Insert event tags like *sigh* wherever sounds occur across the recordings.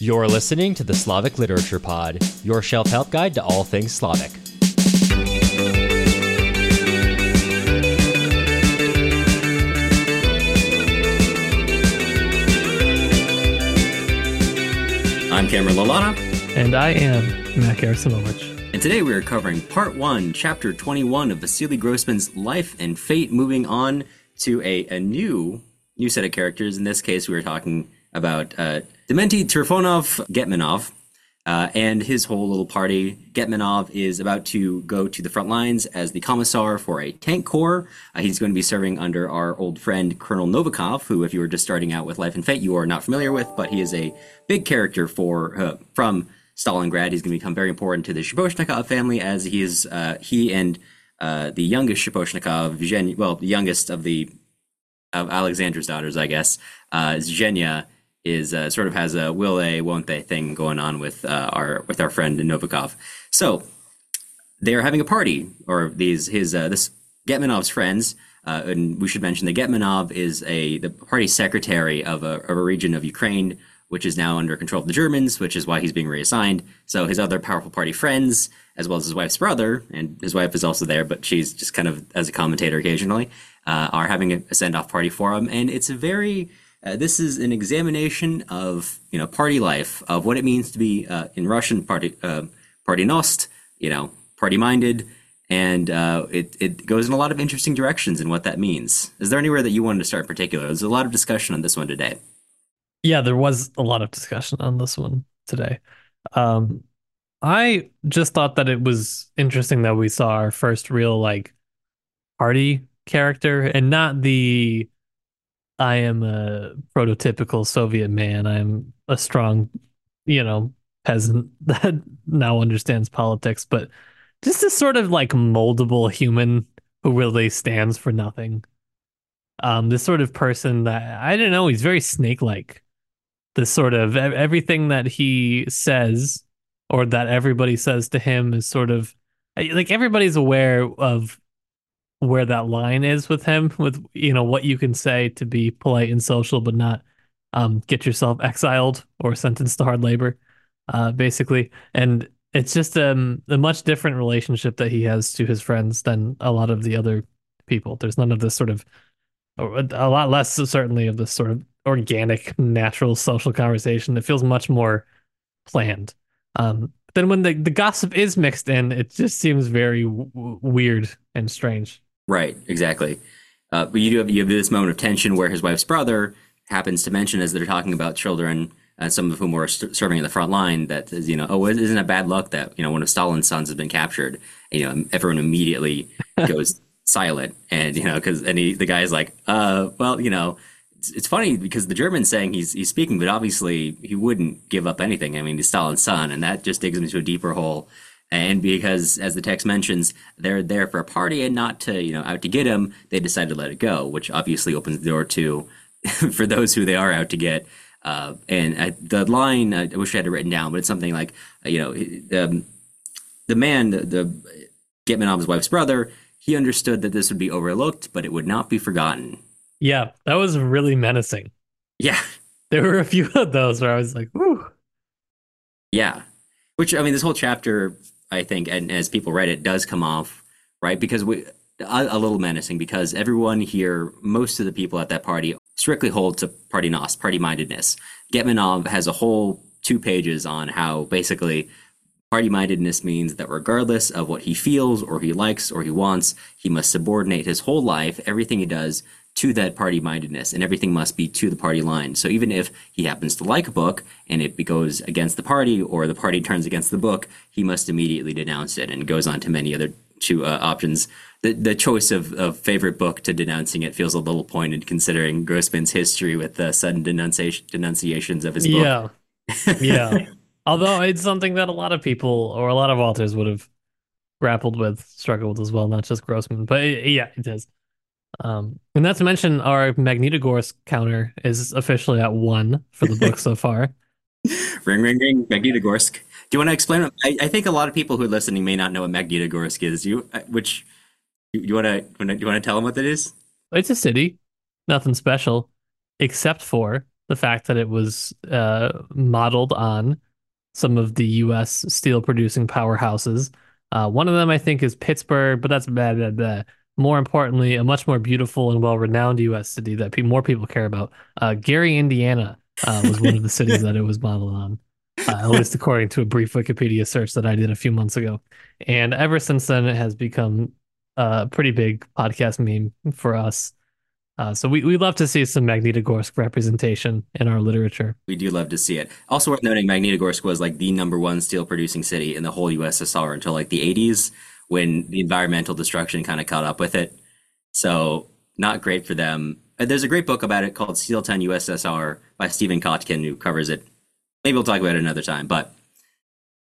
You're listening to the Slavic Literature Pod, your shelf help guide to all things Slavic. I'm Cameron Lalana. And I am Mac Arsimovich. And today we are covering part one, chapter 21 of Vasily Grossman's life and fate, moving on to a, a new new set of characters. In this case, we were talking about uh, Dementi Trifonov Getmanov uh, and his whole little party. Getmanov is about to go to the front lines as the commissar for a tank corps. Uh, he's going to be serving under our old friend Colonel Novikov, who, if you were just starting out with Life and Fate, you are not familiar with, but he is a big character for uh, from Stalingrad. He's going to become very important to the Shaposhnikov family as he is uh, he and uh, the youngest Shaposhnikov, well, the youngest of the of Alexander's daughters, I guess, uh, Zhenya is uh, sort of has a will they, won't they thing going on with uh, our with our friend Novikov. So they are having a party, or these his uh, this Getmanov's friends. Uh, and we should mention that Getmanov is a the party secretary of a, of a region of Ukraine, which is now under control of the Germans, which is why he's being reassigned. So his other powerful party friends, as well as his wife's brother, and his wife is also there, but she's just kind of as a commentator occasionally, uh, are having a, send off party for him, and it's a very uh, this is an examination of you know party life, of what it means to be uh, in Russian party uh, partiinost, you know, party minded, and uh, it it goes in a lot of interesting directions in what that means. Is there anywhere that you wanted to start in particular? There's a lot of discussion on this one today. Yeah, there was a lot of discussion on this one today. Um, I just thought that it was interesting that we saw our first real like party character and not the I am a prototypical Soviet man. I'm a strong, you know, peasant *laughs* that now understands politics, but just this sort of like moldable human who really stands for nothing. Um, this sort of person that I don't know, he's very snake-like. This sort of everything that he says or that everybody says to him is sort of like everybody's aware of where that line is with him with you know what you can say to be polite and social but not um, get yourself exiled or sentenced to hard labor uh, basically. And it's just um, a much different relationship that he has to his friends than a lot of the other people. There's none of this sort of a lot less certainly of this sort of organic natural social conversation. It feels much more planned. Um, then when the, the gossip is mixed in it just seems very w- weird and strange Right, exactly. Uh, but you do have you have this moment of tension where his wife's brother happens to mention as they're talking about children, uh, some of whom were st- serving in the front line, that you know, oh, isn't it bad luck that you know one of Stalin's sons has been captured? And, you know, everyone immediately *laughs* goes silent, and you know, because and he, the guy's like, uh, well, you know, it's, it's, funny because the German's saying he's he's speaking, but obviously he wouldn't give up anything. I mean, he's Stalin's son, and that just digs him into a deeper hole and because, as the text mentions, they're there for a party and not to, you know, out to get him, they decide to let it go, which obviously opens the door to, *laughs* for those who they are out to get. Uh, and I, the line, I wish I had it written down, but it's something like, uh, you know, um, the man, the, the Getmanov's wife's brother, he understood that this would be overlooked, but it would not be forgotten. Yeah, that was really menacing. Yeah. *laughs* There were a few of those where I was like, "Ooh." Yeah. Which I mean, this whole chapter I think, and as people read it, does come off right because we a, a, little menacing because everyone here, most of the people at that party, strictly hold to party nos, party mindedness. Getmanov has a whole two pages on how basically party mindedness means that regardless of what he feels or he likes or he wants, he must subordinate his whole life, everything he does, to that party mindedness, and everything must be to the party line. So even if he happens to like a book and it goes against the party, or the party turns against the book, he must immediately denounce it, and goes on to many other two uh, options. The the choice of, of favorite book to denouncing it feels a little pointed, considering Grossman's history with the sudden denunciation denunciations of his book. Yeah, *laughs* yeah. Although it's something that a lot of people or a lot of authors would have grappled with, struggled as well, not just Grossman. But yeah, it does. Um, and not to mention our Magnitogorsk counter is officially at one for the book so far. *laughs* ring, ring, ring, Magnitogorsk. Do you want to explain? I, I, think a lot of people who are listening may not know what Magnitogorsk is. You, uh, which you, you want to, you want to tell them what that is? It's a city, nothing special, except for the fact that it was uh, modeled on some of the U.S. steel producing powerhouses. Uh, one of them, I think, is Pittsburgh, but that's bad, bad, bad. More importantly, a much more beautiful and well renowned U.S. city that pe- more people care about. Uh, Gary, Indiana, uh, was one of the *laughs* cities that it was modeled on, uh, at least according to a brief Wikipedia search that I did a few months ago. And ever since then, it has become a pretty big podcast meme for us. Uh, so we, we love to see some Magnitogorsk representation in our literature. We do love to see it. Also worth noting, Magnitogorsk was like the number one steel producing city in the whole USSR until like the 80s when the environmental destruction kind of caught up with it. So not great for them. Uh, There's a great book about it called Steel Town USSR by Stephen Kotkin who covers it. Maybe we'll talk about it another time, but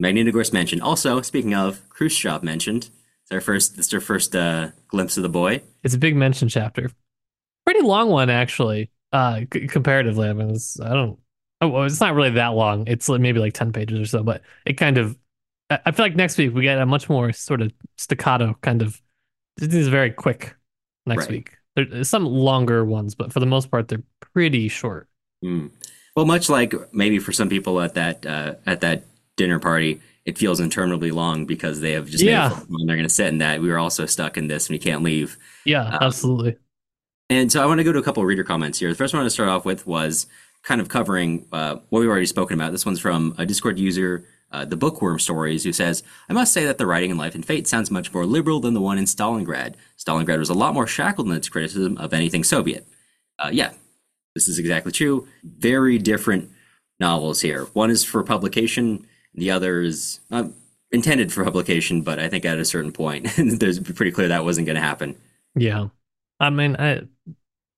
Magnitogorsk mentioned. Also, speaking of, Khrushchev mentioned. It's our first, it's our first uh, glimpse of the boy. It's a big mention chapter. Pretty long one, actually, uh, c- comparatively. I mean, it's, I don't, oh, it's not really that long. It's maybe like 10 pages or so, but it kind of, I feel like next week we get a much more sort of staccato kind of, this is very quick next Right. week. There's some longer ones, but for the most part, they're pretty short. Mm. Well, much like maybe for some people at that uh, at that dinner party, it feels interminably long because they have just Yeah. made it they're going to sit in that. We were also stuck in this and we can't leave. Yeah, Um, absolutely. And so I want to go to a couple of reader comments here. The first one I want to start off with was kind of covering uh, what we've already spoken about. This one's from a Discord user, uh, the Bookworm Stories, who says, I must say that the writing in Life and Fate sounds much more liberal than the one in Stalingrad. Stalingrad was a lot more shackled in its criticism of anything Soviet. Uh, yeah, this is exactly true. Very different novels here. One is for publication, the other is uh, intended for publication, but I think at a certain point, *laughs* there's pretty clear that wasn't going to happen. Yeah. I mean, I,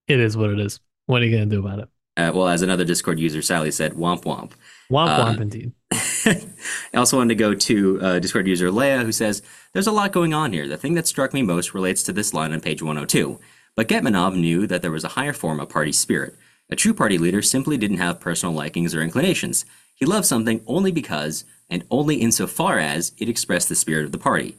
it is what it is. What are you going to do about it? Uh, well, as another Discord user, Sally said, womp womp. Womp Uh, womp indeed. *laughs* I also wanted to go to uh, Discord user Leah, who says, There's a lot going on here. The thing that struck me most relates to this line on page 102. But Getmanov knew that there was a higher form of party spirit. A true party leader simply didn't have personal likings or inclinations. He loved something only because, and only insofar as, it expressed the spirit of the party.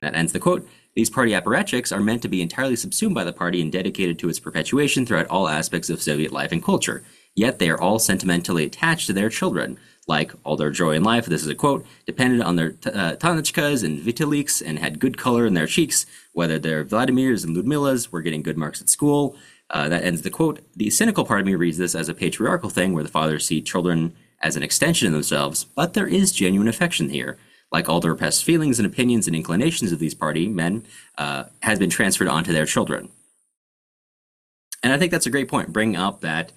That ends the quote. These party apparatchiks are meant to be entirely subsumed by the party and dedicated to its perpetuation throughout all aspects of Soviet life and culture. Yet they are all sentimentally attached to their children. Like all their joy in life, this is a quote, depended on their t- uh, Tanechkas and Vitaliks and had good color in their cheeks, whether they're Vladimirs and Ludmilas were getting good marks at school. Uh, that ends the quote. The cynical part of me reads this as a patriarchal thing where the fathers see children as an extension of themselves, but there is genuine affection here like all the repressed feelings and opinions and inclinations of these party men, uh, has been transferred onto their children. And I think that's a great point, bringing up that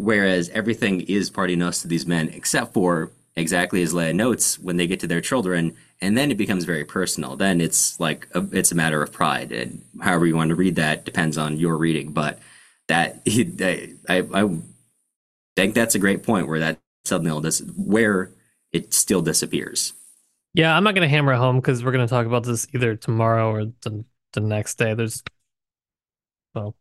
whereas everything is party nos to these men, except for exactly as Leah notes, when they get to their children, and then it becomes very personal. Then it's like a, it's a matter of pride, and however you want to read that depends on your reading. But that *laughs* I I, think that's a great point where that suddenly this where it still disappears. Yeah, I'm not going to hammer it home because we're going to talk about this either tomorrow or the, the next day. There's, well,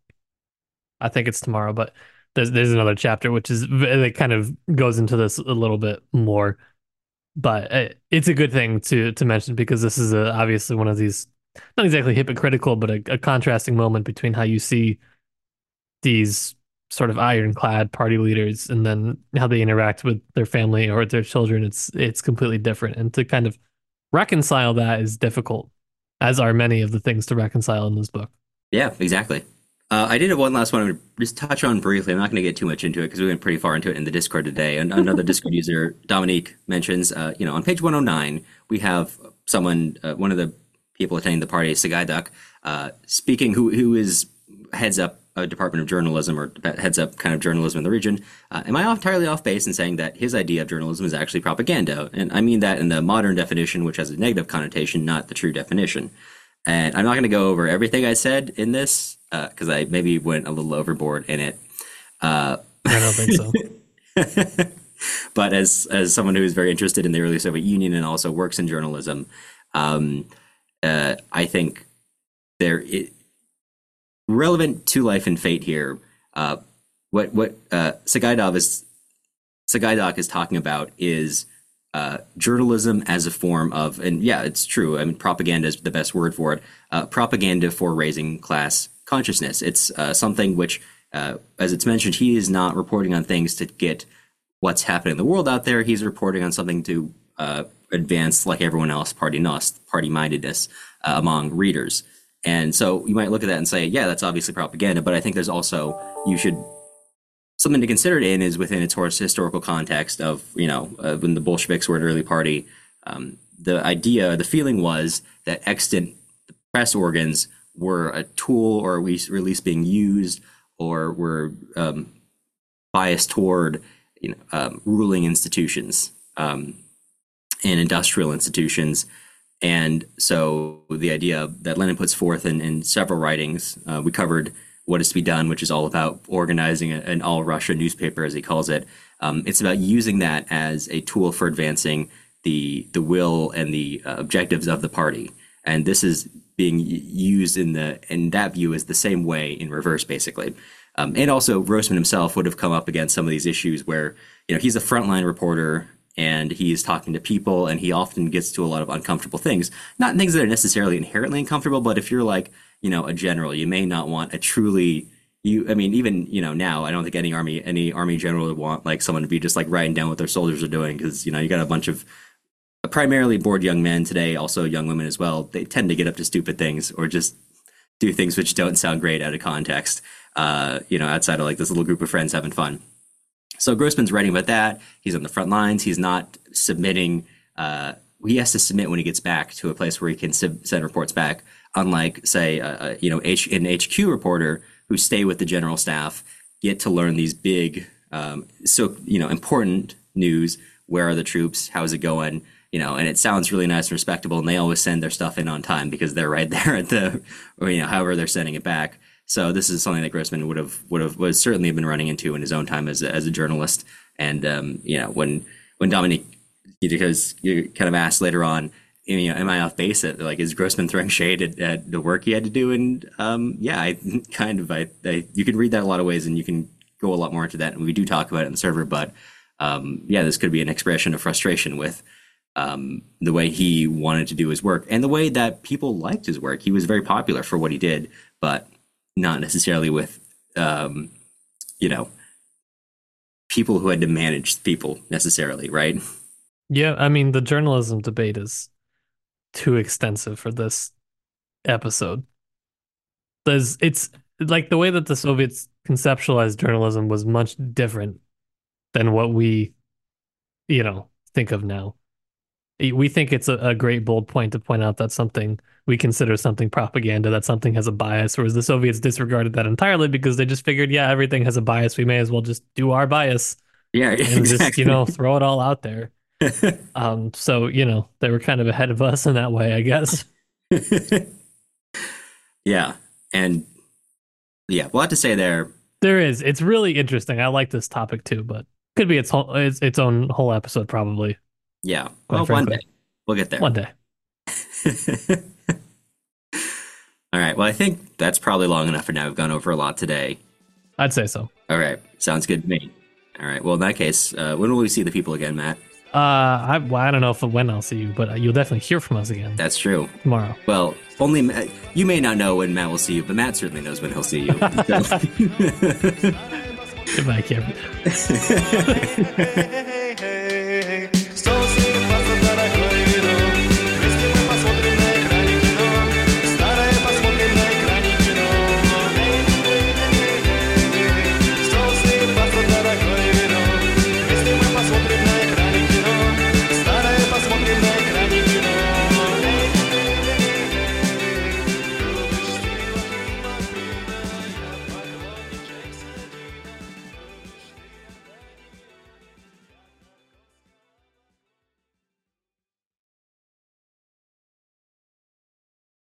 I think it's tomorrow, but there's there's another chapter which is it kind of goes into this a little bit more. But uh, it's a good thing to to mention because this is a, obviously one of these not exactly hypocritical, but a, a contrasting moment between how you see these sort of ironclad party leaders and then how they interact with their family or their children. It's it's completely different, and to kind of reconcile that is difficult, as are many of the things to reconcile in this book. Yeah, exactly. Uh, I did have one last one I would just touch on briefly. I'm not going to get too much into it because we went pretty far into it in the Discord today. And another Discord user, Dominique, mentions, uh, you know, on page 109, we have someone, uh, one of the people attending the party, Sagaidak, uh, speaking, who who is heads up a department of journalism or heads up kind of journalism in the region. Uh, am I entirely off base in saying that his idea of journalism is actually propaganda? And I mean that in the modern definition, which has a negative connotation, not the true definition. And I'm not going to go over everything I said in this because I maybe went a little overboard in it. Uh, I don't think so. *laughs* but as as someone who is very interested in the early Soviet Union and also works in journalism, um, uh, I think there it, relevant to life and fate here. Uh, what what uh, Sagaidov is Sagaidak is talking about is uh, journalism as a form of, and yeah, it's true. I mean, propaganda is the best word for it. Uh, propaganda for raising class consciousness. It's uh, something which uh, as it's mentioned, he is not reporting on things to get what's happening in the world out there. He's reporting on something to uh, advance, like everyone else, party party mindedness uh, among readers. And so you might look at that and say, yeah, that's obviously propaganda. But I think there's also you should something to consider it in is within its historical context of you know uh, when the Bolsheviks were an early party. Um, the idea, the feeling was that extant press organs were a tool, or at least least being used, or were um, biased toward you know um, ruling institutions um, and industrial institutions. And so the idea that Lenin puts forth in, in several writings, uh, we covered what is to be done, which is all about organizing an all Russia newspaper, as he calls it. Um, it's about using that as a tool for advancing the the will and the uh, objectives of the party. And this is being used in the in that view is the same way in reverse, basically. Um, and also, Grossman himself would have come up against some of these issues where you know he's a frontline reporter and he's talking to people and he often gets to a lot of uncomfortable things not things that are necessarily inherently uncomfortable but if you're like you know a general you may not want a truly you i mean even you know now i don't think any army any army general would want like someone to be just like writing down what their soldiers are doing because you know you got a bunch of primarily bored young men today also young women as well they tend to get up to stupid things or just do things which don't sound great out of context uh, you know outside of like this little group of friends having fun so Grossman's writing about that. He's on the front lines. He's not submitting. Uh, he has to submit when he gets back to a place where he can sub- send reports back. Unlike, say, uh, you know, H- an HQ reporter who stay with the general staff, get to learn these big, um, so you know, important news. Where are the troops? How's it going? You know, and it sounds really nice and respectable, and they always send their stuff in on time because they're right *laughs* there at the, or you know, however they're sending it back. So this is something that Grossman would have would have was certainly been running into in his own time as a, as a journalist. And um, you know when when Dominique because you kind of asked later on, you know, am I off base? At, like, is Grossman throwing shade at, at, the work he had to do? And um, yeah, I *laughs* kind of I, I, you can read that a lot of ways, and you can go a lot more into that. And we do talk about it in the server, but um, yeah, this could be an expression of frustration with um, the way he wanted to do his work and the way that people liked his work. He was very popular for what he did, but not necessarily with um, you know people who had to manage people necessarily, right? Yeah, I mean the journalism debate is too extensive for this episode. There's it's like the way that the Soviets conceptualized journalism was much different than what we you know think of now we think it's a, a, great bold point to point out that something we consider something propaganda, that something has a bias, whereas the Soviets disregarded that entirely because they just figured, yeah, everything has a bias. We may as well just do our bias. Yeah, *laughs* and just, you know, throw it all out there. *laughs* um, so, you know, they were kind of ahead of us in that way, I guess. *laughs* yeah. And yeah, a lot to say there. There is. It's really interesting. I like this topic too, but could be its whole its, its own whole episode probably. Yeah. Well, one day we'll get there. One day. *laughs* All right. Well, I think that's probably long enough for now. We've gone over a lot today. I'd say so. All right. Sounds good to me. All right. Well, in that case, uh, when will we see the people again, Matt? Uh, I, well, I don't know if when I'll see you, but you'll definitely hear from us again. That's true. Tomorrow. Well, only you may not know when Matt will see you, but Matt certainly knows when he'll see you. *laughs* Goodbye, Kevin. *laughs*